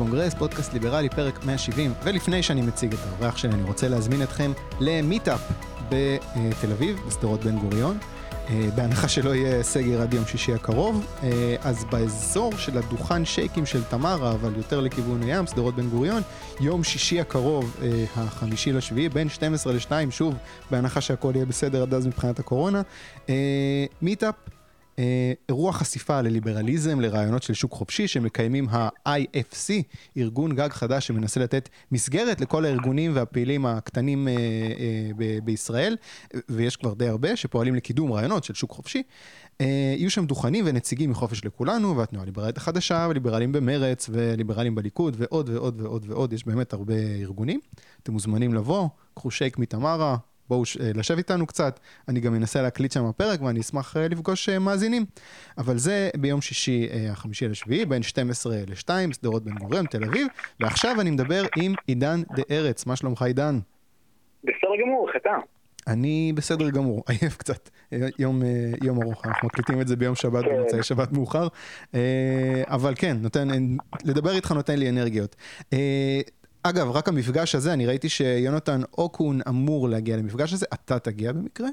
קונגרס, פודקאסט ליברלי, פרק 170. ולפני שאני מציג את האורח שלי, אני רוצה להזמין אתכם ל meetup בתל אביב, בשדרות בן גוריון. אה, בהנחה שלא יהיה סגר עד יום שישי הקרוב, אה, אז באזור של הדוכן שייקים של תמרה, אבל יותר לכיוון הים, שדרות בן גוריון, יום שישי הקרוב, אה, החמישי לשביעי, בין 12 ל-2, שוב, בהנחה שהכל יהיה בסדר עד אז מבחינת הקורונה. meetup. אה, אירוע חשיפה לליברליזם, לרעיונות של שוק חופשי שמקיימים ה-IFC, ארגון גג חדש שמנסה לתת מסגרת לכל הארגונים והפעילים הקטנים אה, אה, ב- בישראל, ויש כבר די הרבה שפועלים לקידום רעיונות של שוק חופשי. אה, יהיו שם דוכנים ונציגים מחופש לכולנו, והתנועה הליברלית החדשה, וליברלים במרץ, וליברלים בליכוד, ועוד ועוד ועוד ועוד, יש באמת הרבה ארגונים. אתם מוזמנים לבוא, קחו שייק מתמרה, בואו אה, לשב איתנו קצת, אני גם אנסה להקליט שם הפרק ואני אשמח אה, לפגוש אה, מאזינים. אבל זה ביום שישי החמישי לשביעי, בין 12 ל-2, שדרות בן גוריון, תל אביב, ועכשיו אני מדבר עם עידן דה ארץ, מה שלומך עידן? בסדר גמור, אתה? אני בסדר גמור, עייף קצת, יום, יום ארוך, אנחנו מקליטים את זה ביום שבת כן. במוצאי שבת מאוחר, אבל כן, נותן, לדבר איתך נותן לי אנרגיות. אגב, רק המפגש הזה, אני ראיתי שיונתן אוקון אמור להגיע למפגש הזה, אתה תגיע במקרה?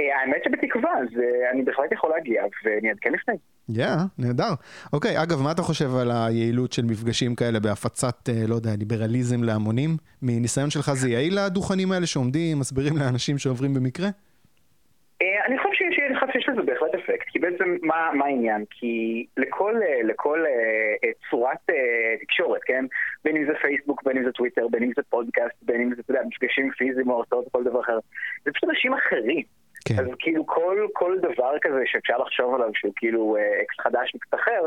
אה, האמת שבתקווה, אז אני בהחלט יכול להגיע, ואני אעדכן לפני. יא, yeah, נהדר. אוקיי, אגב, מה אתה חושב על היעילות של מפגשים כאלה בהפצת, אה, לא יודע, ליברליזם להמונים? מניסיון שלך זה יעיל לדוכנים האלה שעומדים, מסבירים לאנשים שעוברים במקרה? אה, אני שיש, חושב שיש לזה בהחלט אפקט, כי בעצם מה, מה העניין? כי לכל, אה, לכל uh, צורת uh, תקשורת, כן? בין אם זה פייסבוק, בין אם זה טוויטר, בין אם זה פודקאסט, בין אם זה, אתה יודע, מפגשים פיזיים או הרצאות או כל דבר אחר, זה פשוט אנשים אחרים. כן. אז כאילו כל, כל דבר כזה שאפשר לחשוב עליו שהוא כאילו אקס חדש וקצת אחר,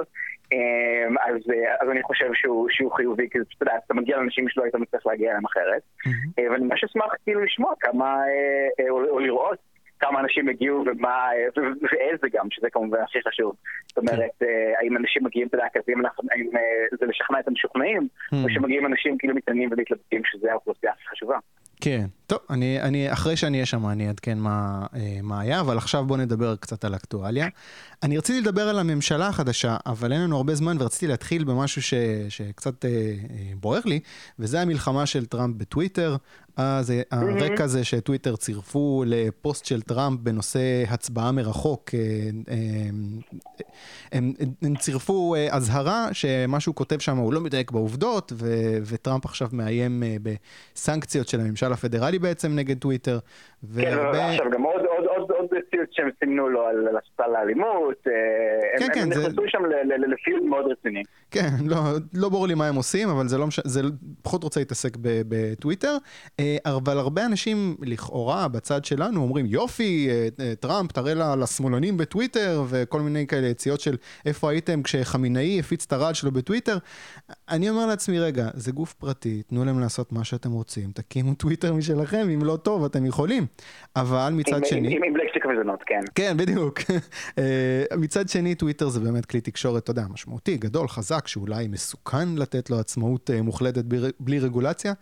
אז, אז אני חושב שהוא, שהוא חיובי, כי אתה יודע, אתה מגיע לאנשים שלא היית מצליח להגיע אליהם אחרת. Mm-hmm. ואני ממש אשמח כאילו לשמוע כמה, או, או לראות כמה אנשים הגיעו ומה, ואיזה גם, שזה כמובן הכי חשוב. זאת אומרת, כן. אה, האם אנשים מגיעים, אתה יודע, כזה, האם אה, זה לשכנע את המשוכנעים, או hmm. שמגיעים אנשים כאילו מתעניינים ומתלבטים שזה האוכלוסייה הכי חשובה. כן, טוב, אני, אני, אחרי שאני אהיה שם אני אעדכן מה, אה, מה היה, אבל עכשיו בוא נדבר קצת על אקטואליה. אני רציתי לדבר על הממשלה החדשה, אבל אין לנו הרבה זמן ורציתי להתחיל במשהו ש, שקצת אה, אה, בוער לי, וזה המלחמה של טראמפ בטוויטר. אז אה, הרקע זה שטוויטר צירפו לפוסט של טראמפ בנושא הצבעה מרחוק, אה, אה, הם, הם צירפו אזהרה שמה שהוא כותב שם הוא לא מדייק בעובדות, ו, וטראמפ עכשיו מאיים בסנקציות של הממשל הפדרלי בעצם נגד טוויטר. כן, עכשיו גם עוד, עוד, עוד ציוץ שהם סימנו לו על הסתה לאלימות, כן, הם, כן, הם נכנסו. שם לפיוט מאוד רציני. כן, לא, לא ברור לי מה הם עושים, אבל זה, לא מש... זה פחות רוצה להתעסק בטוויטר. אבל הרבה אנשים לכאורה בצד שלנו אומרים יופי, אה, טראמפ תראה לשמאלנים בטוויטר וכל מיני כאלה יציאות של איפה הייתם כשחמינאי הפיץ את הרעל שלו בטוויטר. אני אומר לעצמי רגע, זה גוף פרטי, תנו להם לעשות מה שאתם רוצים, תקימו טוויטר משלכם, אם לא טוב אתם יכולים. אבל מצד עם, שני... עם, עם בלקג'ק וזונות, כן. כן, בדיוק. אה, מצד שני טוויטר זה באמת כלי תקשורת, אתה יודע, משמעותי, גדול, חזק, שאולי מסוכן לתת לו עצמאות אה, מוחלטת בלי רגולציה,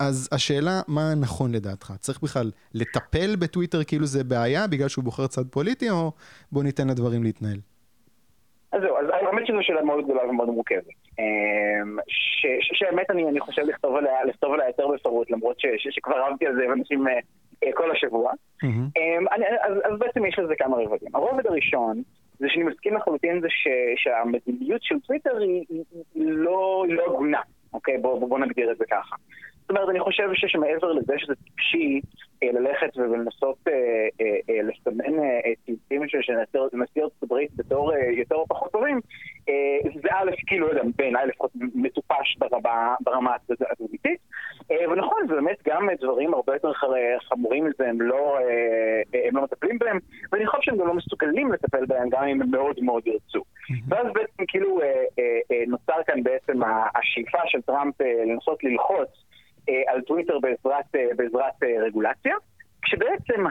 אז השאלה, מה נכון לדעתך? צריך בכלל לטפל בטוויטר כאילו זה בעיה בגלל שהוא בוחר צד פוליטי, או בוא ניתן לדברים להתנהל? אז זהו, אז האמת שזו שאלה מאוד גדולה ומאוד מורכבת. אמ, שהאמת אני, אני חושב לכתוב עליה, לכתוב עליה יותר בפירוט, למרות ש, ש, שכבר רבתי על זה עם אנשים אה, אה, כל השבוע. Mm-hmm. אני, אז, אז בעצם יש לזה כמה רבדים. הרובד הראשון זה שאני מסכים לחלוטין זה ש, שהמדיניות של טוויטר היא, היא, היא לא, לא הגונה, אוקיי? בוא, בוא נגדיר את זה ככה. זאת אומרת, אני חושב שמעבר לזה שזה טיפשי אה, ללכת ולנסות אה, אה, לסמן ציוצים של נשיא ארצות הברית בתור יותר או פחות טובים, זה א', כאילו, לא יודע, בעיניי לפחות מטופש ברמה התדמיתית. ונכון, זה באמת גם דברים הרבה יותר חמורים מזה, הם לא, הם לא מטפלים בהם, ואני חושב שהם גם לא מסוגלים לטפל בהם, גם אם הם מאוד מאוד ירצו. ואז בעצם כאילו נוצר כאן בעצם השאיפה של טראמפ לנסות ללחוץ על טוויטר בעזרת, אה, בעזרת אה, רגולציה. כשבעצם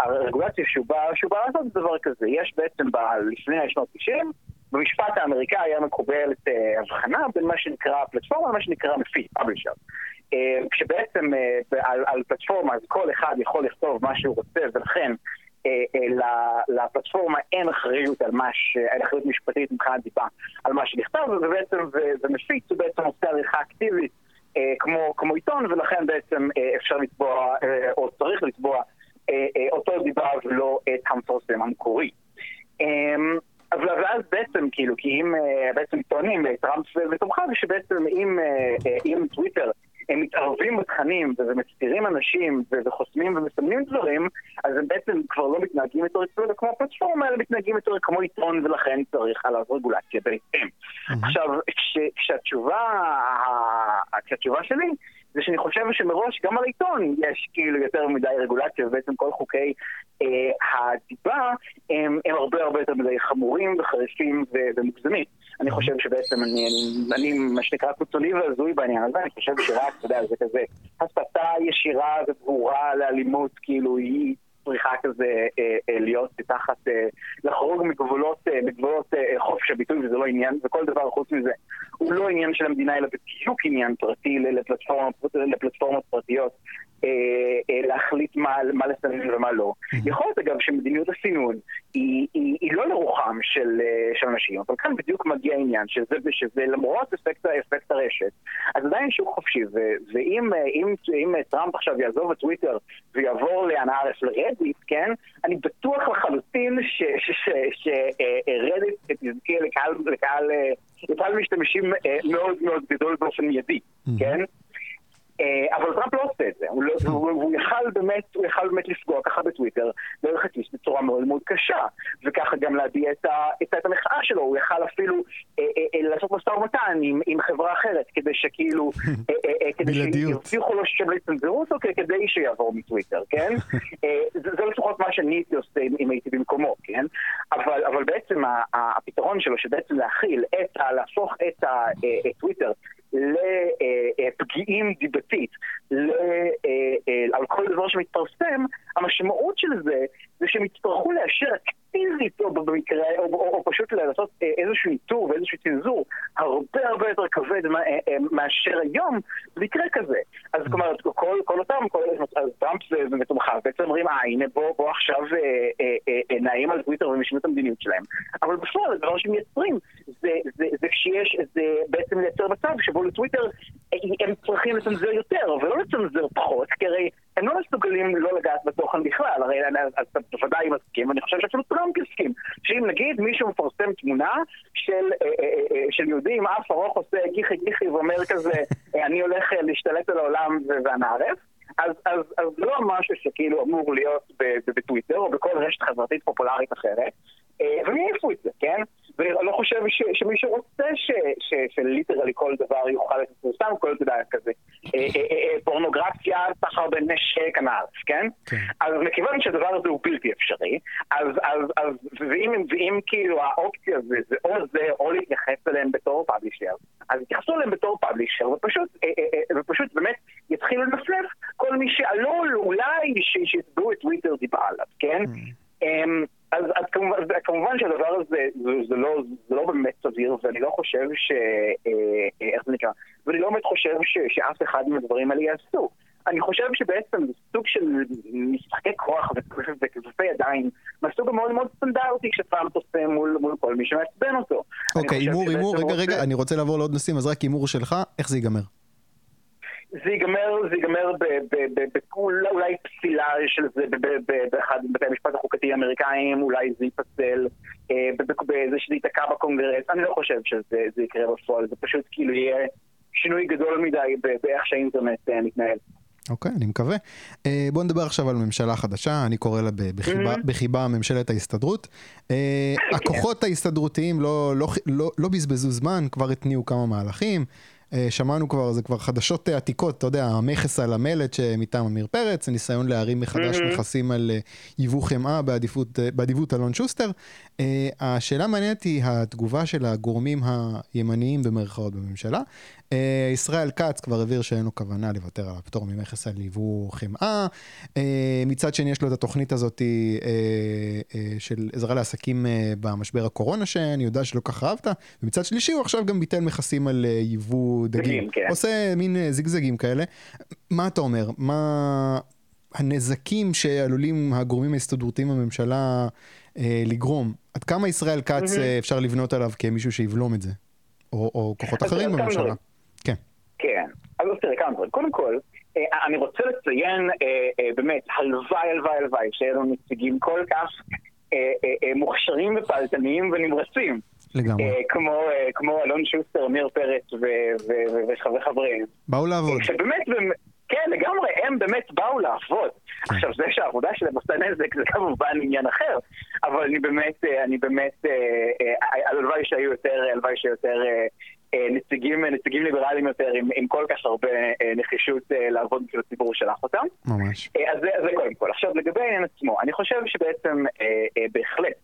הרגולציה שהוא בא, לעשות זה דבר כזה, יש בעצם ב, לפני שנות 90, במשפט האמריקאי היה מקובלת הבחנה בין מה שנקרא פלטפורמה למה שנקרא מפיק, פאבלישר. כשבעצם על, על פלטפורמה אז כל אחד יכול לכתוב מה שהוא רוצה ולכן לפלטפורמה אין אחריות על מה ש... אין אחריות משפטית מבחינת דיבה על מה שנכתב, ובעצם, ומפיץ הוא בעצם עושה עריכה אקטיבית כמו, כמו עיתון, ולכן בעצם אפשר לתבוע, או צריך לתבוע אותו דיבה ולא את המפרסם המקורי. אמ, אבל ואז בעצם, כאילו, כי אם בעצם טוענים, טראמפ ותומכיו, שבעצם אם, אם טוויטר הם מתערבים בתכנים ומסתירים אנשים וחוסמים ומסמנים דברים, אז הם בעצם כבר לא מתנהגים יותר כמו הפלטפורמה, אלא מתנהגים יותר כמו עיתון, ולכן צריך עליו רגולציה בהתאם. עכשיו, כשהתשובה שלי זה שאני חושב שמראש גם על עיתון יש כאילו יותר מדי רגולציה, ובעצם כל חוקי אה, הדיבה הם, הם הרבה הרבה יותר מדי חמורים וחריפים ומוגזמים. אני חושב שבעצם אני, אני, אני מה שנקרא קיצוני והזוי בעניין הזה, אני חושב שרק, אתה יודע, זה כזה הסתה ישירה וברורה לאלימות, כאילו היא צריכה כזה אה, אה, להיות תחת, אה, לחרוג מגבולות, אה, מגבולות אה, חופש הביטוי, וזה לא עניין, וכל דבר חוץ מזה הוא לא עניין של המדינה, אלא בדיוק עניין פרטי לפלטפורמות, לפלטפורמות פרטיות. אה, אה, להחליט מה, מה לסנן ומה לא. יכול להיות אגב שמדיניות הסינון היא, היא, היא לא לרוחם של, אה, של אנשים, אבל כאן בדיוק מגיע העניין שזה, שזה למרות אפקט, אפקט הרשת, אז עדיין שוק חופשי, ו, ואם אם, אם טראמפ עכשיו יעזוב את טוויטר ויעבור לאנה ארץ לרדיט, כן, אני בטוח לחלוטין שרדיט תזכה לקהל, לקהל, לקהל משתמשים מאוד מאוד גדול באופן מיידי, כן? אה, אבל טראמפ לא עושה את זה, הוא, לא, הוא, הוא, יכל באמת, הוא יכל באמת לפגוע ככה בטוויטר דרך הכיס בצורה מאוד מאוד קשה, וככה גם להביע את, ה, את, את המחאה שלו, הוא יכל אפילו אה, אה, אה, לעשות משא ומתן עם, עם חברה אחרת, כדי שכאילו, אה, אה, אה, כדי שיבטיחו לו שהם לא יצנזרו אותו, כדי שיעבור מטוויטר, כן? אה, זה, זה לפחות מה שאני הייתי עושה אם הייתי במקומו, כן? אבל, אבל בעצם הפתרון שלו, שבעצם להכיל את, להפוך את הטוויטר לפגיעים דיבתית, על כל דבר שמתפרסם, המשמעות של זה זה שהם יצטרכו לאשר פיזית או במקרה, או, או, או פשוט לעשות איזשהו איתור ואיזשהו צנזור הרבה הרבה יותר כבד מאשר היום במקרה כזה. אז כלומר, כל, כל אותם, כל, אז טראמפ ותומכיו בעצם אומרים, אה הנה בוא, בוא עכשיו אה, אה, אה, נעים על טוויטר ומשנו את המדיניות שלהם. אבל בפועל הדבר שהם מייצרים זה, זה, זה כשיש, זה בעצם לייצר מצב שבו לטוויטר הם צריכים לצנזר יותר ולא לצנזר פחות, כי הרי הם לא מסוגלים לא לגעת בתוכן בכלל, הרי אתה בוודאי מסכים, ואני חושב שאפילו טראמפ יסכים, שאם נגיד מישהו מפרסם תמונה של, אה, אה, אה, של יהודי עם אף ארוך עושה גיחי גיחי ואומר כזה, אני הולך להשתלט על העולם ואנערף, אז, אז, אז לא משהו שכאילו אמור להיות בטוויטר או בכל רשת חברתית פופולרית אחרת, והם יעיפו את זה, כן? ואני לא חושב ש, שמי שרוצה שליטרלי כל דבר יוכל להיות מפורסם, כל דבר כזה. אה, אה, אה, פורנוגרפיה, סחר בנשק, אנאלף, כן? כן? אז מכיוון שהדבר הזה הוא בלתי אפשרי, אז, אז, אז ואם, ואם כאילו האופציה זה, זה או זה או להתייחס אליהם בתור פאבלישר, אז יתייחסו אליהם בתור פאבלישר, ופשוט, ופשוט באמת יתחילו לנפנף כל מי שעלול אולי שיתבעו את טוויטר דיבה עליו, כן? Mm. אמ, אז, אז כמובן, כמובן שהדבר הזה זה, לא, זה לא באמת סביר, ואני לא חושב ש... אה, אה, איך זה נקרא? ואני לא באמת חושב ש, שאף אחד מהדברים האלה יעשו. אני חושב שבעצם זה סוג של משחקי כוח וכזופי ידיים מהסוג המאוד מאוד סטנדרטי שטראמפ עושה מול, מול כל מי שמעצבן אותו. אוקיי, הימור, הימור, רגע, רגע, אני רוצה לעבור לעוד נושאים, אז רק הימור שלך, איך זה ייגמר? זה ייגמר, זה ייגמר אולי פסילה של זה באחד מבתי המשפט החוקתי האמריקאים, אולי זה ייפסל, בזה שזה ייתקע בקונגרס, אני לא חושב שזה יקרה בפועל, זה פשוט כאילו יהיה שינוי גדול מדי באיך שהאינטרנט אה, מתנהל. אוקיי, okay, אני מקווה. Uh, בואו נדבר עכשיו על ממשלה חדשה, אני קורא לה בחיבה, mm-hmm. בחיבה ממשלת ההסתדרות. Uh, הכוחות ההסתדרותיים לא, לא, לא, לא בזבזו זמן, כבר התניעו כמה מהלכים. אה, שמענו כבר, זה כבר חדשות עתיקות, אתה יודע, המכס על המלט שמטעם עמיר פרץ, ניסיון להרים מחדש מכסים על אה, יבוא חמאה אה, באדיבות אלון שוסטר. השאלה המעניינת היא התגובה של הגורמים הימניים במרכאות בממשלה. ישראל כץ כבר הבהיר שאין לו כוונה לוותר על הפטור ממכס על יבוא חמאה. מצד שני יש לו את התוכנית הזאת של עזרה לעסקים במשבר הקורונה, שאני יודע שלא כך אהבת. ומצד שלישי הוא עכשיו גם ביטל מכסים על יבוא דגים. כן. עושה מין זיגזגים כאלה. מה אתה אומר? מה... הנזקים שעלולים הגורמים ההסתדרותיים בממשלה אה, לגרום, עד כמה ישראל כץ mm-hmm. אפשר לבנות עליו כמישהו שיבלום את זה? או, או כוחות אחרים בממשלה? אז תראה כמה דברים. קודם כל, אה, אני רוצה לציין באמת, הלוואי, הלוואי, הלוואי, שיהיו לנו נציגים כל כך מוכשרים ופעלתניים ונמרצים. לגמרי. כמו, כמו אלון שוסטר, אמיר פרץ וחבריהם. באו לעבוד. שבאמת, כן, לגמרי, הם באמת באו לעבוד. כן. עכשיו, זה שהעבודה שלהם עושה נזק זה כמובן עניין אחר, אבל אני באמת, אני באמת, הלוואי שהיו יותר, הלוואי שהיו יותר נציגים, נציגים ליברליים יותר עם, עם כל כך הרבה נחישות לעבוד בשביל הציבור שלח אותם. ממש. אז זה, זה קודם כל. עכשיו, לגבי העניין עצמו, אני חושב שבעצם בהחלט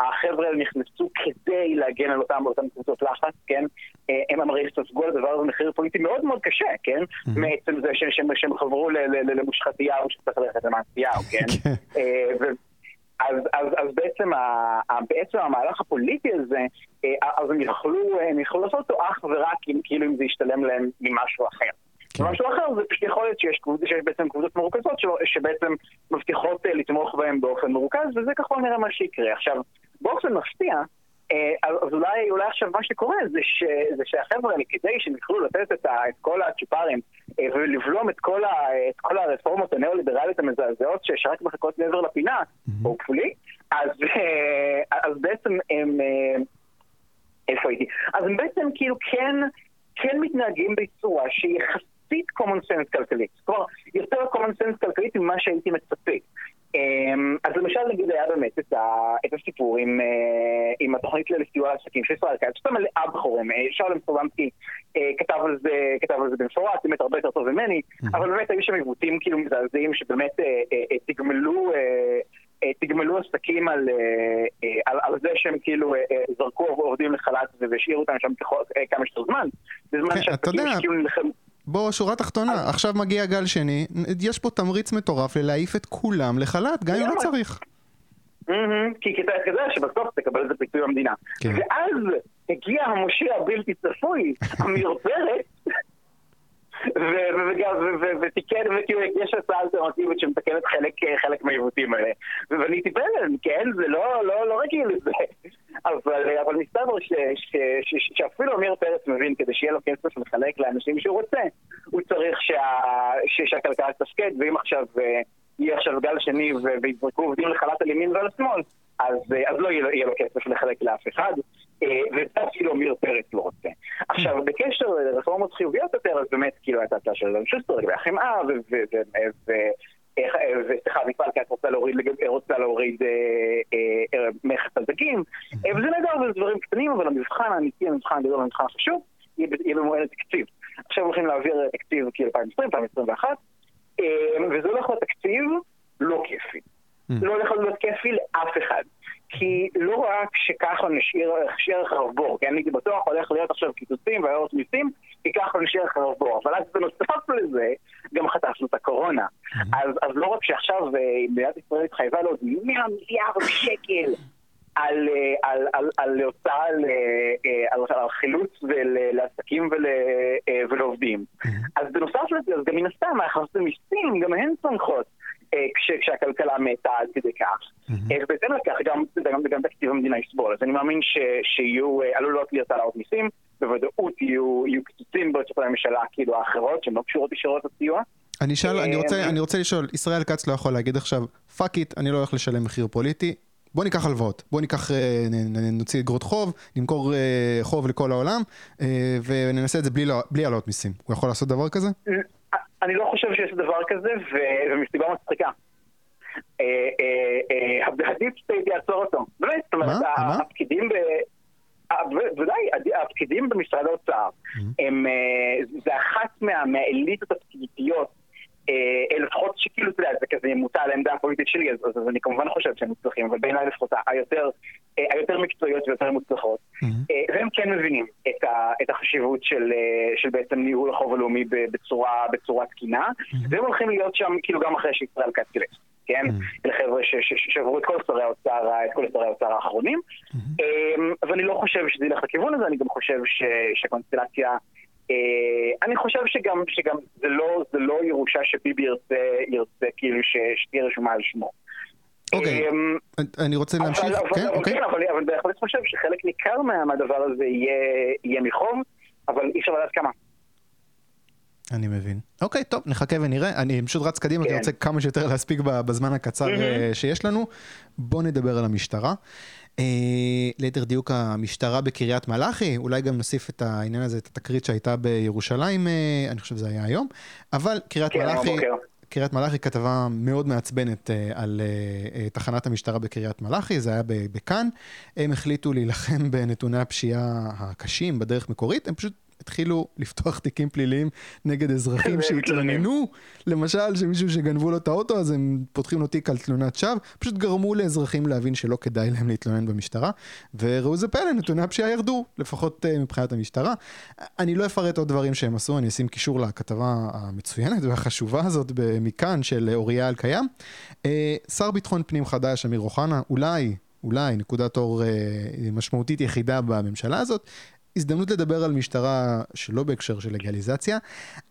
החבר'ה האלה נכנסו כדי להגן על אותם באותן קבוצות לחץ, כן? הם הרי ספגו על הדבר הזה מחיר פוליטי מאוד מאוד קשה, כן? מעצם זה שהם חברו למושחתיהו שצריך ללכת למעשיהו, כן? אז, אז, אז בעצם, ה, בעצם המהלך הפוליטי הזה, אז הם יכלו, הם יכלו לעשות אותו אך ורק אם כאילו אם זה ישתלם להם ממשהו אחר. כן. משהו אחר זה פשוט יכול להיות שיש, שיש בעצם קבוצות מרוכזות שבעצם מבטיחות לתמוך בהם באופן מרוכז, וזה ככל נראה מה שיקרה. עכשיו, באופן מפתיע, אז אולי, אולי עכשיו מה שקורה זה, ש, זה שהחבר'ה האלה, כדי שהם יוכלו לתת את, ה, את כל הצ'ופרים ולבלום את כל, ה, את כל הרפורמות הניאו-ליברליות המזעזעות שרק מחכות מעבר לפינה, mm-hmm. או כפולי, אז, אז בעצם הם... איפה הייתי? אז הם בעצם כאילו כן, כן מתנהגים בצורה שהיא יחסית common sense כלכלית. כלומר, יותר common sense כלכלית ממה שהייתי מצפה. אז למשל נגיד היה באמת את, הסיפור עם, עם התוכנית לסיוע לעסקים של ישראל. כץ, שאתה מלאה בחורים, שלום סובמסקי כתב על זה, כתב על זה במפורט, באמת הרבה יותר טוב ממני, אבל באמת היו שם עיוותים כאילו מזעזעים שבאמת תגמלו תגמלו עסקים על, על, על זה שהם כאילו זרקו עובדים לחל"ת והשאירו אותם שם כמה שיותר זמן, בזמן שהעסקים שכאילו נלחמו בוא, שורה תחתונה, עכשיו מגיע גל שני, יש פה תמריץ מטורף ללהעיף את כולם לחל"ת, גם אם לא צריך. כי כדאי כזה שבסוף תקבל איזה פיצוי במדינה. כן. ואז הגיע המושיע הבלתי צפוי, עמיר פרץ, ותיקן, וכאילו יש הצעה אלטרנטיבית שמתקנת חלק מהעיוותים האלה. ובניתי בהלם, כן, זה לא רגיל לזה. אבל מסתבר שאפילו עמיר פרץ מבין, כדי שיהיה לו כסף לחלק לאנשים שהוא רוצה, הוא צריך שהכלכלה תתפקד, ואם עכשיו יהיה עכשיו גל שני ויזרקו עובדים לחל"ת על ימין ועל השמאל, אז, אז לא יהיה לו כסף לחלק לאף אחד, וזה אפילו עמיר פרץ לא רוצה. עכשיו, בקשר לרפורמות חיוביות יותר, אז באמת, כאילו, הייתה הצעה של אלון שוסטר לגבי החמאה, וסליחה, מפעל כץ רוצה להוריד, רוצה להוריד מכס על דגים, וזה נהדר, וזה דברים קטנים, אבל המבחן האמיתי, המבחן הגדול, המבחן החשוב, יהיה במועד התקציב. עכשיו הולכים להעביר תקציב כ-2020, 2021, וזה הולך להיות תקציב לא כיפי. לא הולך להיות כיפי לאף אחד. כי לא רק שככה נשאיר אחריו בור, כי אני הייתי בטוח הולך להיות עכשיו קיצוצים והערות מיסים, נשאיר אחריו בור. אבל אז בנוסף לזה, גם חטפנו את הקורונה. אז, אז לא רק שעכשיו מדינת ישראל התחייבה לעוד 100 מיליארד שקל על, על, על, על הוצאה על, על, על חילוץ לעסקים ול, ולעובדים. אז בנוסף לזה, אז גם מן הסתם, ההכנסות מיסים, גם הן צונחות. כשהכלכלה מתה עד כדי כך. ובהתאם לכך גם תקציב המדינה יסבול. אז אני מאמין שיהיו, עלולות להיות העלאות מיסים, בוודאות יהיו קיצוצים בהוצאות הממשלה כאילו האחרות, שהן לא קשורות ישירות לסיוע. אני, שאל, אני, רוצה, אני רוצה לשאול, ישראל כץ לא יכול להגיד עכשיו, fuck it, אני לא הולך לשלם מחיר פוליטי, בוא ניקח הלוואות, בוא ניקח, נוציא אגרות חוב, נמכור חוב לכל העולם, וננסה את זה בלי, בלי העלאות מיסים. הוא יכול לעשות דבר כזה? אני לא חושב שיש דבר כזה, ומסיבה מצחיקה. ה deep state יעצור אותו. באמת, זאת אומרת, הפקידים. בוודאי, הפקידים במשרד האוצר, זה אחת מהאליטות הפקידיות לפחות שכאילו, אתה יודע, זה כזה מוטה על העמדה הפוליטית שלי, אז, אני כמובן חושב שהם מוצלחים, אבל בעיניי לפחות היותר, מקצועיות ויותר מוצלחות. Mm-hmm. והם כן מבינים את, החשיבות של, בעצם ניהול החוב הלאומי בצורה, בצורה תקינה, mm-hmm. והם הולכים להיות שם כאילו גם אחרי שישראל כץ תלך. כן? Mm-hmm. אלה חבר'ה ששברו את כל שרי האוצר, את כל שרי האוצר האחרונים. Mm-hmm. ואני לא חושב שזה ילך לכיוון הזה, אני גם חושב שהקונסטלציה אני חושב שגם, שגם זה, לא, זה לא ירושה שביבי ירצה, ירצה כאילו שתהיה רשומה על שמו. אוקיי, אמ, אני רוצה להמשיך, כן, אוקיי. אבל אני בהחלט חושב שחלק ניכר מהדבר הזה יהיה מחוב, אבל אי אפשר לדעת כמה. אני מבין. אוקיי, טוב, נחכה ונראה. אני פשוט רץ קדימה, כי אני כן. רוצה כמה שיותר להספיק בזמן הקצר אה, שיש לנו. בואו נדבר על המשטרה. אה, ליתר דיוק המשטרה בקריית מלאכי, אולי גם נוסיף את העניין הזה, את התקרית שהייתה בירושלים, אה, אני חושב שזה היה היום, אבל קריית כן, מלאכי... קריית מלאכי כתבה מאוד מעצבנת uh, על uh, uh, תחנת המשטרה בקריית מלאכי, זה היה בכאן. הם החליטו להילחם בנתוני הפשיעה הקשים בדרך מקורית, הם פשוט התחילו לפתוח תיקים פליליים נגד אזרחים שהתלוננו, למשל שמישהו שגנבו לו את האוטו אז הם פותחים לו תיק על תלונת שווא, פשוט גרמו לאזרחים להבין שלא כדאי להם להתלונן במשטרה, וראו זה פלא, נתוני הפשיעה ירדו, לפחות uh, מבחינת המשטרה. אני לא אפרט עוד דברים שהם עשו, אני אשים קישור לכתבה המצוינת והחשובה הזאת מכאן של אוריה אלקיים. Uh, שר ביטחון פנים חדש, אמיר אוחנה, אולי אולי נקודת אור אה, משמעותית יחידה בממשלה הזאת, הזדמנות לדבר על משטרה שלא בהקשר של לגליזציה.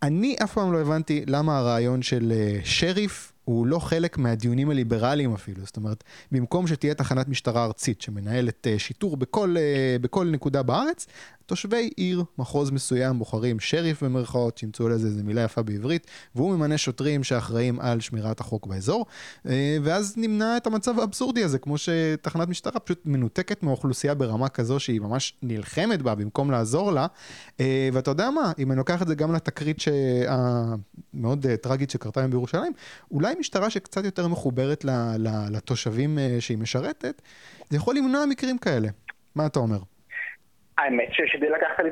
אני אף פעם לא הבנתי למה הרעיון של אה, שריף הוא לא חלק מהדיונים הליברליים אפילו. זאת אומרת, במקום שתהיה תחנת משטרה ארצית שמנהלת אה, שיטור בכל, אה, בכל נקודה בארץ, תושבי עיר, מחוז מסוים, בוחרים שריף במרכאות, שימצאו לזה איזה מילה יפה בעברית, והוא ממנה שוטרים שאחראים על שמירת החוק באזור, אה, ואז נמנע את המצב האבסורדי הזה, כמו שתחנת משטרה פשוט מנותקת מהאוכלוסייה ברמה כזו שהיא ממש נלחמת בה במקום לעזור לה, ואתה יודע מה, אם אני לוקח את זה גם לתקרית המאוד טרגית שקרתה היום בירושלים, אולי אולי משטרה שקצת יותר מחוברת לתושבים אה, שהיא משרתת, זה יכול למנוע מקרים כאלה. מה אתה אומר? האמת שכדי לקחת לי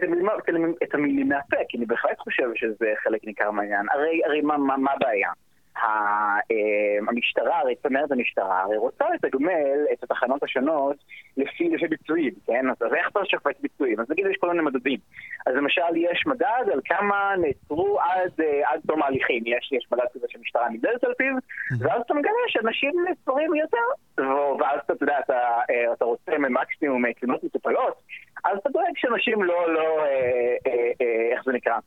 את המילים מהפה, כי אני בהחלט חושב שזה חלק ניכר מהעניין. הרי, הרי מה, מה, מה הבעיה? אה, המשטרה, הרי צמרת המשטרה, הרי רוצה לתגמל את התחנות השונות לפי, לפי ביצועים, כן? אז איך אתה שופט ביצועים? אז נגיד יש כל מיני מדדים. אז למשל יש מדד על כמה נעצרו עד, אה, עד תום ההליכים. יש, יש מדד כזה שהמשטרה נמדדת על פיו, ואז אתה מגלה שאנשים נעצרים יותר. ואז אתה יודע, אתה, אה, אתה רוצה ממקסימום תלונות מטופלות, אז אתה דואג שאנשים לא, לא, איך זה נקרא?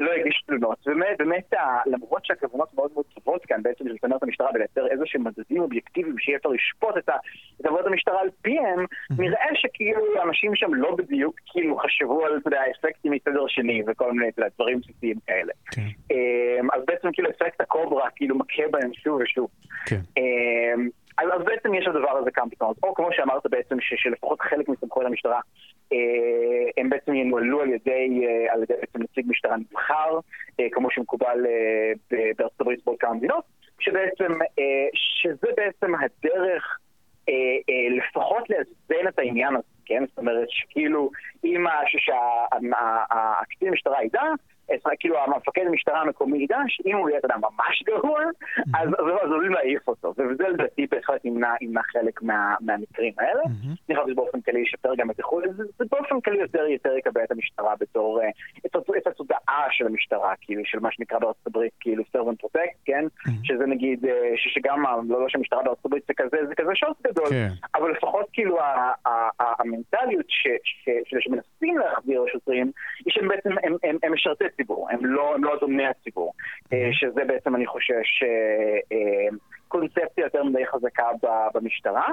לא הגיש תלונות. באמת, באמת, למרות שהכוונות מאוד מאוד טובות כאן בעצם לשמר את המשטרה ולייצר איזה שהם מדדים אובייקטיביים שיהיה אפשר לשפוט את עבודת המשטרה על פיהם, נראה שכאילו אנשים שם לא בדיוק כאילו חשבו על, אתה יודע, אפקטים מסדר שני וכל מיני, אתה יודע, דברים בסיסיים כאלה. כן. אמ, אז בעצם כאילו אפקט הקוברה כאילו מכה בהם שוב ושוב. כן. אמ, אז, אז בעצם יש לדבר הזה כמה פתרונות. או כמו שאמרת בעצם, ש, שלפחות חלק מסמכויות המשטרה הם בעצם ינוהלו על ידי, אה, על ידי בעצם נציג משטרה נבחר, אה, כמו שמקובל אה, בארצות הברית בעוד כמה מדינות, שבעצם, אה, שזה בעצם הדרך אה, אה, לפחות לאזן את העניין הזה, כן? זאת אומרת שכאילו, אם הקצין המשטרה ידע, כאילו המפקד המשטרה המקומי ידע שאם הוא יהיה, אתה יודע, ממש גרוע, אז עלולים להעיף אותו. וזה לדעתי בהחלט ימנע חלק מהמקרים האלה. אני חושב שבאופן כללי ישפר גם את איכות, זה באופן כללי יותר יותר יקבל את המשטרה בתור, אה, את התודעה של המשטרה, כאילו, של מה שנקרא בארצות הברית, כאילו servant protect, כן? שזה נגיד, אה, שגם, לא, לא שהמשטרה בארצות הברית זה כזה, זה כזה שוט גדול, כן. אבל לפחות כאילו המנטליות שמנסים להחזיר לשוטרים, היא שהם בעצם, הם משרתי הציבור, הם לא, הם לא דומני הציבור. אה, שזה בעצם, אני חושב, אה, קונספציה יותר מדי חזקה במשטרה.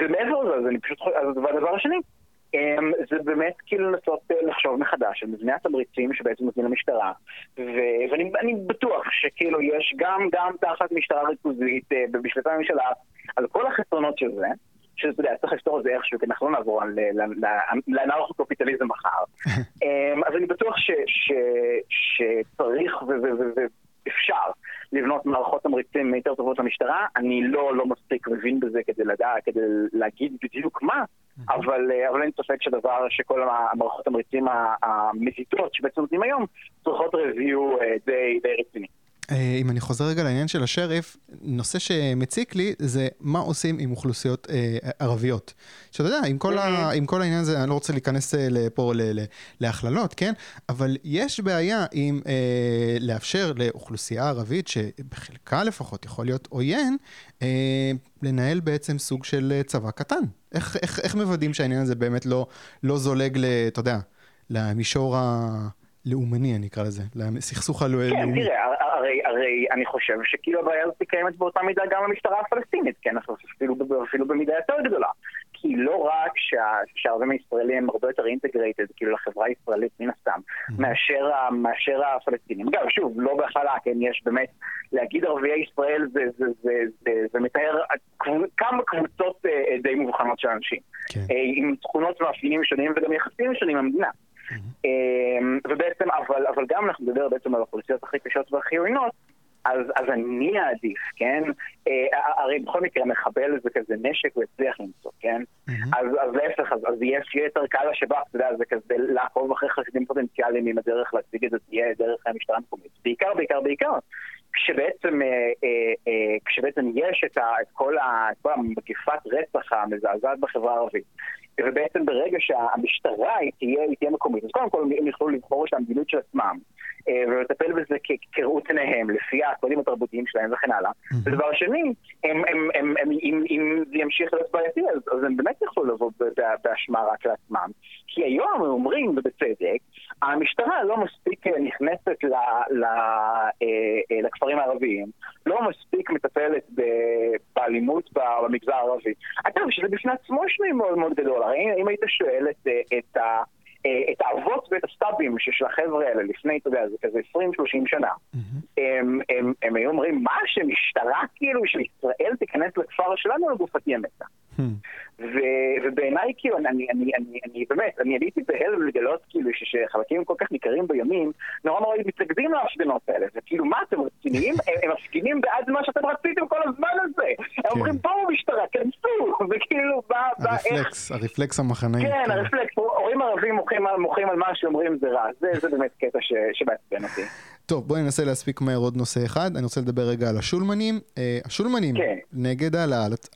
ומעבר לזה, אני פשוט חושב, אז הדבר השני, זה באמת כאילו לנסות אה, לחשוב מחדש על מבנה התמריצים שבעצם נותנים למשטרה ואני בטוח שכאילו יש גם, גם תחת משטרה ריכוזית בשלטי הממשלה על כל החסרונות של זה שאתה יודע, צריך לפתור את זה איכשהו, כי אנחנו לא נעבור לאנרכו-קפיטליזם מחר. אמ, אז אני בטוח שצריך ואפשר לבנות מערכות תמריצים יותר טובות למשטרה. אני לא, לא מספיק מבין בזה כדי לדעת, כדי להגיד בדיוק מה, אבל, אבל אין ספק שדבר שכל המערכות תמריצים המזיתות שבעצם נותנים היום צריכות review אה, די, די רציני. אה, אם אני חוזר רגע לעניין של השריף, נושא שמציק לי זה מה עושים עם אוכלוסיות אה, ערביות. שאתה יודע, עם כל, ה, עם כל העניין הזה, אני לא רוצה להיכנס אה, לפה להכללות, כן? אבל יש בעיה עם אה, לאפשר לאוכלוסייה ערבית, שבחלקה לפחות יכול להיות עוין, אה, לנהל בעצם סוג של צבא קטן. איך, איך, איך מוודאים שהעניין הזה באמת לא, לא זולג ל... אתה יודע, למישור הלאומני, אני אקרא לזה, לסכסוך הלאומי. כן, תראה, הרי, הרי אני חושב שכאילו הבעיה הזאת קיימת באותה מידה גם במשטרה הפלסטינית, כן, אפילו, אפילו במידה יותר גדולה. כי לא רק שהערבים הישראלים הם הרבה יותר אינטגרייטד, כאילו לחברה הישראלית מן הסתם, mm-hmm. מאשר, מאשר הפלסטינים. אגב, שוב, לא בהכלה, כן, יש באמת, להגיד ערביי ישראל זה, זה, זה, זה, זה מתאר כמה קבוצות אה, די מובחנות של אנשים. כן. אה, עם תכונות ומאפיינים שונים וגם יחסים שונים במדינה. ובעצם, אבל, אבל גם אנחנו נדבר בעצם על האוכלוסיות הכי קשות והכי עוינות, אז, אז אני אעדיף, כן? אה, הרי בכל מקרה מחבל זה כזה נשק הוא יצליח למצוא, כן? Mm-hmm. אז, אז להפך, אז, אז יהיה יותר קל לשב"כ, אתה יודע, זה כזה לעקוב אחרי חשודים פוטנציאליים אם הדרך להציג את זה תהיה דרך המשטרה המקומית. בעיקר, בעיקר, בעיקר, כשבעצם, אה, אה, אה, כשבעצם יש את, ה, את, כל ה, את כל המגפת רצח המזעזעת בחברה הערבית, ובעצם ברגע שהמשטרה היא תהיה, היא תהיה מקומית, אז קודם כל הם יוכלו לבחור את המדיניות של עצמם. אה, ולטפל בזה כראות עיניהם, לפי הקודים התרבותיים שלהם וכן הלאה. ודבר שני, אם זה ימשיך להיות בעייתי, אז הם באמת יוכלו לבוא באשמה רק לעצמם. כי היום הם אומרים, ובצדק, המשטרה לא מספיק אה, נכנסת אה, לכפרים הערביים, לא מספיק מטפלת באלימות במגזר הערבי. אגב, שזה בפני עצמו שינוי מאוד מאוד גדול. הרי אם היית שואל את ה... אה, את האבות ואת הסטאבים של החבר'ה האלה לפני, אתה יודע, זה כזה 20-30 שנה, הם, הם, הם היו אומרים, מה, שמשטרה כאילו, שישראל תיכנס לכפר שלנו לגופת ימתה. ובעיניי, כאילו, אני, אני, אני, אני באמת, אני עליתי בהלם לגלות, כאילו, שחלקים כל כך ניכרים בימין, נורא נורא מתנגדים להפגנות האלה. וכאילו, מה, אתם רציניים? הם מפגינים בעד מה שאתם רציתם כל הזמן הזה. הם אומרים, בואו משטרה, כנסו! וכאילו, בא, בא, איך... הרפלקס, הרפלקס המחנאי. כן, הרפלקס. הורים ערבים מוחים על מה שאומרים זה רע. זה באמת קטע שמעצבן אותי. טוב, בואי ננסה להספיק מהר עוד נושא אחד. אני רוצה לדבר רגע על השולמנים. אה, השולמנים כן. נגד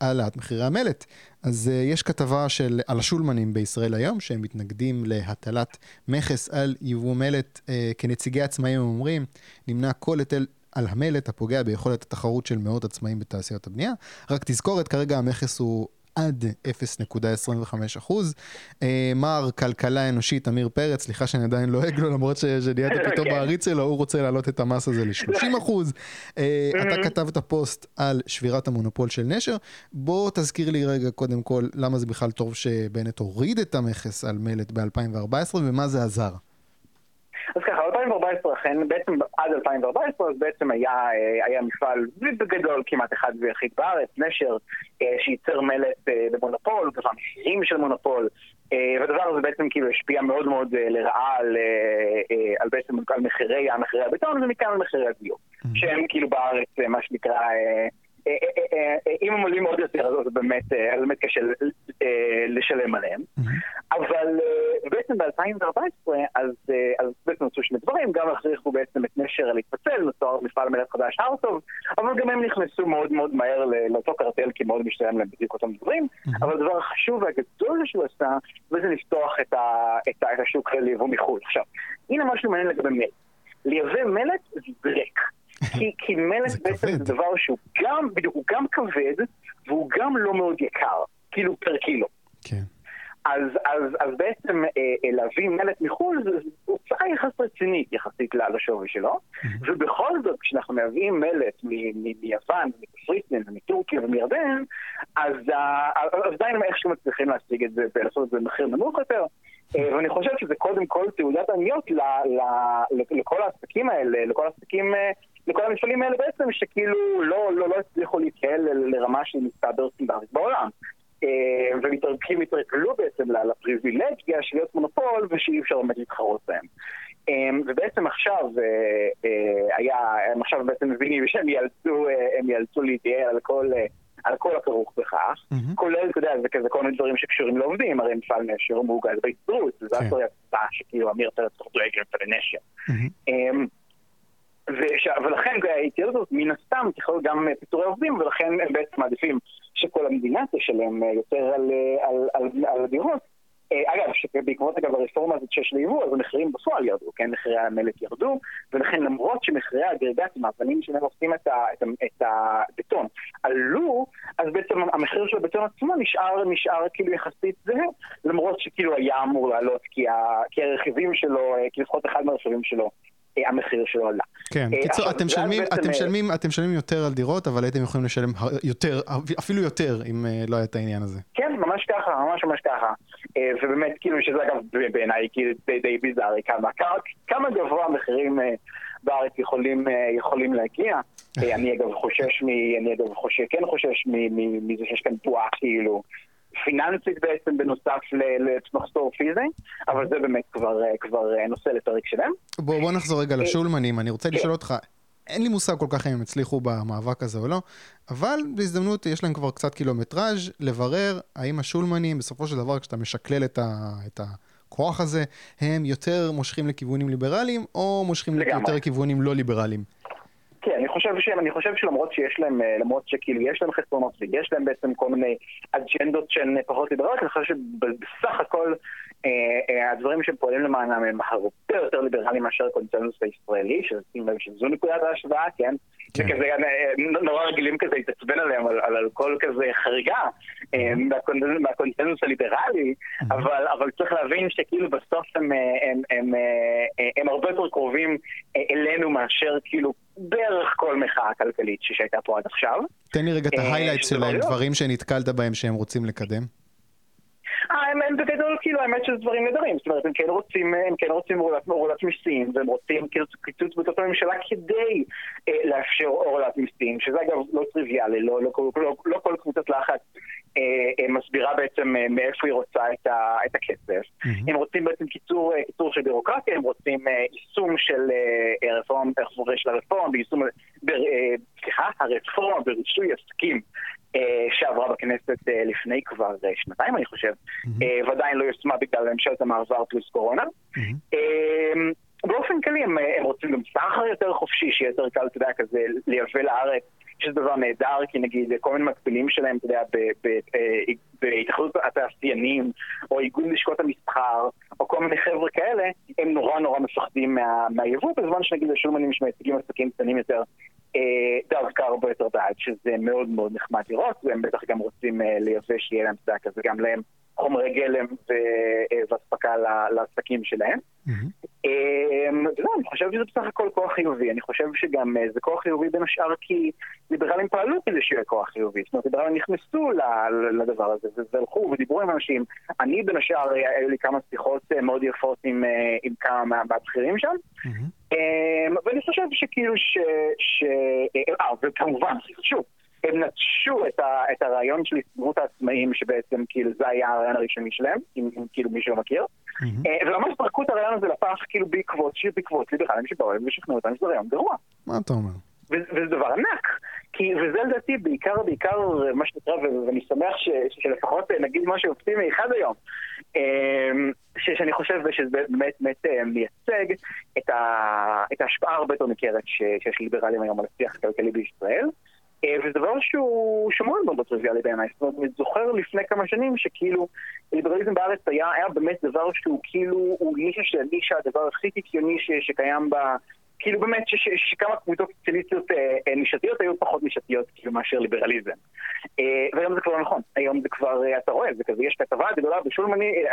העלאת מחירי המלט. אז uh, יש כתבה של, על השולמנים בישראל היום, שהם מתנגדים להטלת מכס על יבוא מלט. Uh, כנציגי עצמאים הם אומרים, נמנע כל היטל על המלט הפוגע ביכולת התחרות של מאות עצמאים בתעשיות הבנייה. רק תזכורת, כרגע המכס הוא עד 0.25 אחוז. אה, מר כלכלה אנושית, אמיר פרץ, סליחה שאני עדיין לועג לו, למרות שנהיית פתאום בעריץ שלו, הוא רוצה להעלות את המס הזה ל-30 אחוז. אה, אתה כתבת פוסט על שבירת המונופול של נשר. בוא תזכיר לי רגע, קודם כל, למה זה בכלל טוב שבנט הוריד את המכס על מלט ב-2014, ומה זה עזר. אז ככה, 2014 אכן, בעצם עד 2014, אז בעצם היה, אה, היה מפעל בגדול כמעט אחד ויחיד בארץ, נשר, אה, שייצר מלט אה, במונופול, קבע מחירים של מונופול, והדבר הזה בעצם כאילו השפיע מאוד מאוד לרעה על, על בעצם על מחירי, מחירי הבטון ומכאן על מחירי הדיור, שהם כאילו בארץ מה שנקרא אם הם עולים עוד יותר, אז באמת, באמת קשה לשלם עליהם. אבל בעצם ב-2014, אז, אז בעצם עשו שני דברים, גם הכריחו בעצם את נשר להתפצל, נוצר מפעל מלך חדש הרטוב, אבל גם הם נכנסו מאוד מאוד מהר לאותו קרטל, כי מאוד משתלם להם בדיוק אותם דברים. אבל הדבר החשוב והגדול שהוא עשה, זה לפתוח את, ה, את, ה, את השוק ליבוא מחו"ל. עכשיו, הנה משהו מעניין לגבי מלט. לייבא מלט זה ריק. כי, כי מלט בעצם זה דבר שהוא גם, בדיוק, הוא גם כבד, והוא גם לא מאוד יקר, כאילו פר קילו. כן. אז, אז, אז בעצם אה, אה להביא מלט מחו"ל זו הוצאה יחס רצינית יחסית לשווי שלו, mm-hmm. ובכל זאת כשאנחנו מביאים מלט מיוון, מקפריסין, מטורקיה ומירדן, אז עדיין איכשהו מצליחים להשיג את זה ולעשות את זה במחיר נמוך יותר. אה, ואני חושב שזה קודם כל תעודת עניות לכל העסקים האלה, לכל העסקים אה, לכל המפעלים האלה בעצם, שכאילו לא, לא, לא הצליחו להתקהל לרמה של מסתבר סטנדרטית בעולם. אה, ומתרגלים, התרגלו בעצם לפריבילגיה של להיות מונופול ושאי אפשר באמת להתחרות בהם. אה, ובעצם עכשיו אה, היה, הם עכשיו בעצם מבינים שהם יאלצו, הם יאלצו להתייעל על כל... על כל הכרוך בכך, mm-hmm. כולל, אתה יודע, זה כזה כל מיני דברים שקשורים לעובדים, הרי מפעל נשר מאוגד בהסתדרות, וזו כן. הסטוריה שכאילו אמיר פרץ דואג למפעלי נשר. וש... ולכן ההתייעלות הזאת מן הסתם תכלול גם פיטורי עובדים, ולכן הם בעצם מעדיפים שכל המדינה תשלם יותר על, על, על, על הדירות, אגב, בעקבות אגב הרפורמה הזאת שיש ליבוא, אז המחירים בפועל ירדו, כן, מחירי המלט ירדו, ולכן למרות שמחירי האגרגטים, האבנים שלהם עושים את, את, את הבטון, עלו, אז בעצם המחיר של הבטון עצמו נשאר, נשאר כאילו יחסית זהה, למרות שכאילו היה אמור לעלות, כי, ה, כי הרכיבים שלו, כי לפחות אחד מהרכיבים שלו המחיר שלו עלה. כן, קיצור, אתם משלמים, אתם משלמים, אתם משלמים יותר על דירות, אבל הייתם יכולים לשלם יותר, אפילו יותר, אם לא היה את העניין הזה. כן, ממש ככה, ממש ממש ככה. ובאמת, כאילו, שזה אגב בעיניי כאילו די ביזארי, כמה, כמה גבוה המחירים בארץ יכולים, יכולים להגיע. אני אגב חושש מ... אני אגב חושש, כן חושש מזה שיש כאן תנועה כאילו פיננסית בעצם בנוסף למחסור פיזי, אבל זה באמת כבר, כבר נושא לפרק שלם. בוא, בוא נחזור רגע לשולמנים, אני רוצה לשאול אותך, אין לי מושג כל כך אם הם הצליחו במאבק הזה או לא, אבל בהזדמנות יש להם כבר קצת קילומטראז' לברר האם השולמנים בסופו של דבר כשאתה משקלל את, ה, את הכוח הזה, הם יותר מושכים לכיוונים ליברליים או מושכים לגמרי. יותר לכיוונים לא ליברליים? חושב, שהם, אני חושב שלמרות שיש להם, למרות שכאילו יש להם חסרונות ויש להם בעצם כל מיני אג'נדות שהן פחות ליברליות, אני חושב שבסך הכל אה, אה, הדברים שהם פועלים למענם הם הרבה יותר ליברליים מאשר הקונצנזוס הישראלי, שזו נקודת ההשוואה, כן? כן. שכזה נורא רגילים כזה להתעצבן עליהם על, על, על כל כזה חריגה אה, מהקונצנזוס הליברלי, אבל, אבל צריך להבין שכאילו בסוף הם, הם, הם, הם, הם הרבה יותר קרובים אלינו מאשר כאילו בערך כל מחאה כלכלית שהייתה פה עד עכשיו. תן לי רגע את ההיילייט שלהם, דברים שנתקלת בהם שהם רוצים לקדם. אה, הם, בגדול, כאילו, האמת שזה דברים נהדרים. זאת אומרת, הם כן רוצים, הם כן רוצים הורדת, מיסים, והם רוצים כאילו קיצוץ בתוך הממשלה כדי אה, לאפשר הורדת מיסים, שזה אגב לא טריוויאלי, לא, לא, לא, לא, לא כל קבוצת לחץ אה, אה, מסבירה בעצם אה, מאיפה היא רוצה את, ה, את הכסף. Mm-hmm. הם רוצים בעצם קיצור, אה, קיצור של בירוקרטיה, הם רוצים אה, יישום של אה, רפורמה, של הרפורמה, ביישום, אה, סליחה, הרפורמה ברישוי עסקים. שעברה בכנסת לפני כבר שנתיים, אני חושב, mm-hmm. ועדיין לא יושמה בגלל ממשלת המעבר פלוס קורונה. Mm-hmm. באופן כללי הם, הם רוצים גם סחר יותר חופשי, שיהיה יותר קל, אתה יודע, כזה לייבא לארץ, שזה דבר נהדר, כי נגיד כל מיני מקבילים שלהם, אתה יודע, בהתאחדות התעשיינים, או איגוד לשכות המסחר, או כל מיני חבר'ה כאלה, הם נורא נורא מפחדים מה, מהיבוא, בזמן שנגיד השולמנים שמייצגים עסקים קטנים יותר, דווקא הרבה יותר בעד, שזה מאוד מאוד נחמד לראות, והם בטח גם רוצים לייבא שיהיה להם צדק כזה גם להם חומרי גלם ואספקה לעסקים שלהם. לא, אני חושב שזה בסך הכל כוח חיובי. אני חושב שגם זה כוח חיובי בין השאר כי ליברלים פעלו כדי שיהיה כוח חיובי. זאת אומרת, ליברלים נכנסו לדבר הזה והלכו ודיברו עם אנשים. אני בין השאר, היו לי כמה שיחות מאוד יפות עם כמה מהבכירים שם. ואני חושב שכאילו ש... אה, וכמובן, שוב. הם נטשו את, ה, את הרעיון של הסתדרות העצמאים, שבעצם כאילו זה היה הרעיון הראשוני שלהם, אם, כאילו מישהו מכיר. Mm-hmm. וממש פרקו את הרעיון הזה לפח כאילו בעקבות, בעקבות ליברלים שבאו להם ושכנעו אותם שזה רעיון גרוע. מה אתה אומר? וזה דבר ענק. כי, וזה לדעתי בעיקר, בעיקר מה שנקרא, ואני שמח ש, שלפחות נגיד משהו אופטימי אחד היום, ש, שאני חושב שזה באמת באמת מייצג את, ה, את ההשפעה הרבה יותר ניכרת שיש ליברלים היום על השיח הכלכלי בישראל. וזה דבר שהוא מאוד מאוד טריוויאלי בעיניי. זאת אומרת, אני זוכר לפני כמה שנים שכאילו ליברליזם בארץ היה, היה באמת דבר שהוא כאילו, הוא נישה של נישה, הדבר הכי קיקיוני שקיים ב... כאילו באמת שכמה קבוצות סוציאליסטיות נישתיות היו פחות נישתיות כאילו מאשר ליברליזם. והיום זה כבר לא נכון, היום זה כבר, אתה רואה, זה כזה, יש כתבה גדולה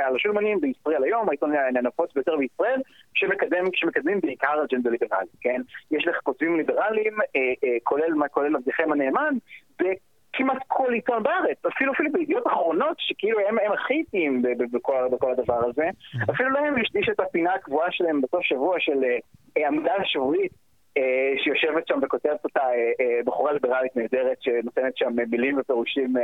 על השולמנים בישראל היום, העיתון הנפוץ ביותר בישראל, שמקדמים בעיקר אג'נדה ליברלית, כן? יש לך כותבים ליברליים, כולל עבדיכם הנאמן, כמעט כל עיתון בארץ, אפילו אפילו בידיעות אחרונות, שכאילו הם, הם הכי איטיים בכל, בכל הדבר הזה, אפילו להם יש, יש את הפינה הקבועה שלהם בסוף שבוע של עמדה שבועית אה, שיושבת שם וכותבת אותה אה, אה, בחורה ליברלית נהדרת שנותנת שם מילים ופירושים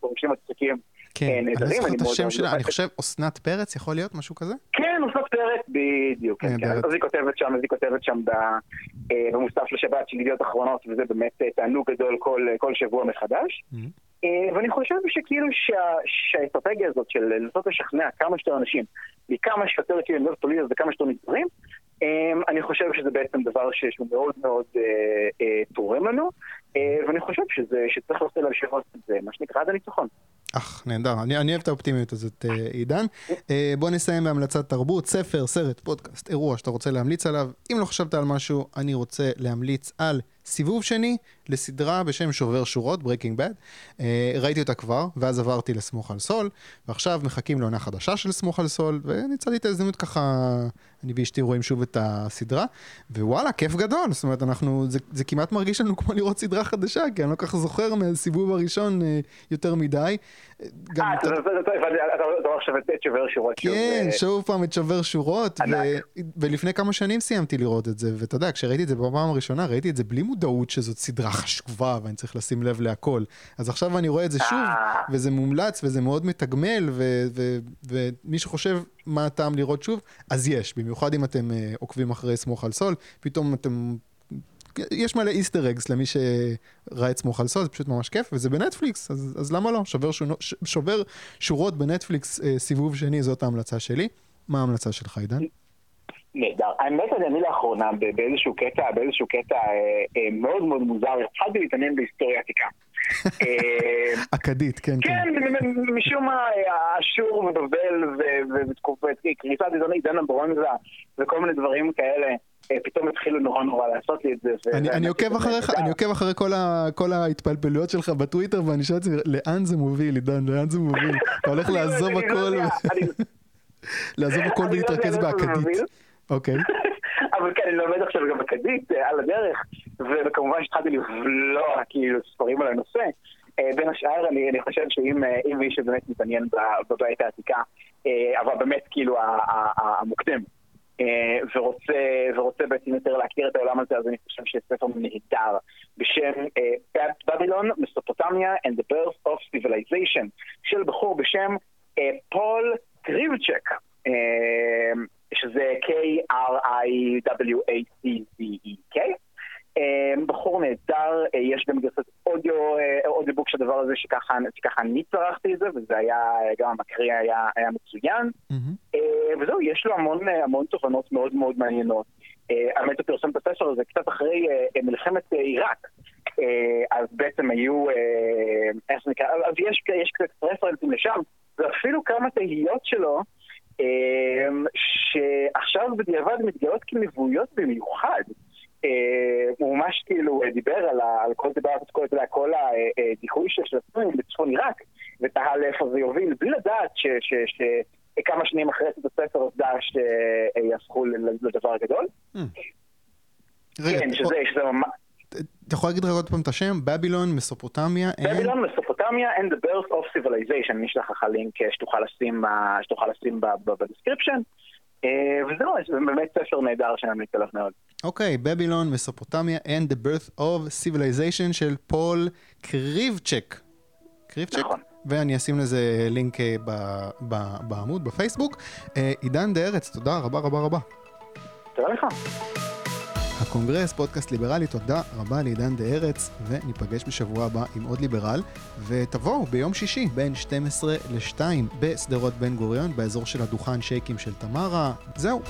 פירושים מצחיקים כן, אני זוכר את השם שלה, אני חושב אסנת פרץ יכול להיות משהו כזה? כן, אסנת פרץ, בדיוק, כן, כן. אז היא כותבת שם, אז היא כותבת שם במוסף לשבת של ידיעות אחרונות וזה באמת תענוג גדול כל שבוע מחדש ואני חושב שכאילו שהאסטרטגיה הזאת של לנסות לשכנע כמה שיותר אנשים מכמה שיותר כאילו לא פוליטיות וכמה שיותר נדברים אני חושב שזה בעצם דבר שהוא מאוד מאוד תורם לנו ואני חושב שצריך לעשות עליו שירות את זה, מה שנקרא עד הניצחון. אך, נהדר. אני, אני אוהב את האופטימיות הזאת, אה, עידן. אה, בוא נסיים בהמלצת תרבות, ספר, סרט, פודקאסט, אירוע שאתה רוצה להמליץ עליו. אם לא חשבת על משהו, אני רוצה להמליץ על סיבוב שני לסדרה בשם שובר שורות, Breaking Bad. אה, ראיתי אותה כבר, ואז עברתי לסמוך על סול, ועכשיו מחכים לעונה חדשה של סמוך על סול, וניצלתי את ההזדמנות ככה, אני ואשתי רואים שוב את הסדרה, ווואלה, כיף גדול. זאת אומרת, אנחנו, זה, זה כמעט מרגיש לנו כמו לראות סדרה חדשה, כי אני לא כל כך זוכר מהסיבוב הראשון אה, יותר מדי. גם... אה, אתה רואה עכשיו את שובר שורות. כן, שוב פעם את שובר שורות, ולפני כמה שנים סיימתי לראות את זה, ואתה יודע, כשראיתי את זה בפעם הראשונה, ראיתי את זה בלי מודעות שזאת סדרה חשובה ואני צריך לשים לב להכל. אז עכשיו אני רואה את זה שוב, אה. וזה מומלץ וזה מאוד מתגמל, ומי שחושב מה הטעם לראות שוב, אז יש, במיוחד אם אתם אה, עוקבים אחרי סמוך על סול, פתאום אתם... יש מלא איסטר אגס למי שראה את סמוך על סול, זה פשוט ממש כיף, וזה בנטפליקס, אז, אז למה לא? שובר, שונו, שובר שורות בנטפליקס, אה, סיבוב שני, זאת ההמלצה שלי. מה ההמלצה שלך, עידן? נהדר. האמת היא, אני לאחרונה באיזשהו קטע, באיזשהו קטע אה, אה, מאוד מאוד מוזר, התחלתי להתעניין בהיסטוריה עתיקה. אה, אכדית, כן, כן. כן, משום מה, אשור ובבל ותקופת קריסת עידן הברונזה וכל מיני דברים כאלה. פתאום התחילו נורא נורא לעשות לי את זה. אני עוקב אחריך, אני עוקב אחרי כל ההתפלפלויות שלך בטוויטר ואני שואל את זה, לאן זה מוביל, עידן, לאן זה מוביל? אתה הולך לעזוב לא הכל, לעזוב הכל לא ולהתרכז באכדית. אוקיי. אבל כן, אני לומד עכשיו גם אכדית אה, על הדרך, וכמובן שהתחלתי לבלוע כאילו ספרים על הנושא. אה, בין השאר, אני, אני חושב שאם אה, מי שבאמת מתעניין בבית העתיקה, אבל באמת כאילו המוקדם, ורוצה, ורוצה בעצם יותר להכיר את העולם הזה, אז אני חושב שיש ספר נהדר בשם בבילון, מסופוטמיה and the birth of civilization, של בחור בשם פול קריבצ'ק. שזה K-R-I-W-A-C-Z-E-K. אמ, בחור נהדר, אה, יש גם גרסת אודיו, אה, אודיובוק של הדבר הזה שככה, שככה אני צרכתי את זה, וזה היה, גם המקריא היה, היה מצוין. Mm-hmm. וזהו, יש לו המון, המון תובנות מאוד מאוד מעניינות. האמת הוא פרסם את הספר הזה קצת אחרי מלחמת עיראק. אז בעצם היו, איך זה נקרא, אז יש, יש קצת רפרנסים לשם, ואפילו כמה תהיות שלו שעכשיו בדיעבד מתגלות כנבואיות במיוחד. אה, הוא ממש כאילו דיבר על, על כל דבר, כל, כל, כל הדיכוי של הסורים בצפון עיראק, ותהה לאיפה זה יוביל, בלי לדעת שכמה שנים אחרי את הספר דאעש יהפכו לדבר גדול. Hmm. כן, שזה, שזה ממש... אתה יכול להגיד רק עוד פעם את השם? בבילון, מסופוטמיה, בבילון, Mesopotamia and the birth of civilization. אני אשלח לך לינק אה, שתוכל לשים, אה, שתוכל לשים ב description. אה, וזהו, זה באמת ספר נהדר שאני ממליץ עליו מאוד. אוקיי, Babylon, Mesopotamia and the birth of civilization של פול קריבצ'ק. קריבצ'ק? נכון. ואני אשים לזה לינק בעמוד בפייסבוק. עידן דה ארץ, תודה רבה רבה רבה. תודה לך. הקונגרס, פודקאסט ליברלי, תודה רבה לעידן דה ארץ, וניפגש בשבוע הבא עם עוד ליברל, ותבואו ביום שישי בין 12 ל-2 בשדרות בן גוריון, באזור של הדוכן שייקים של תמרה. זהו.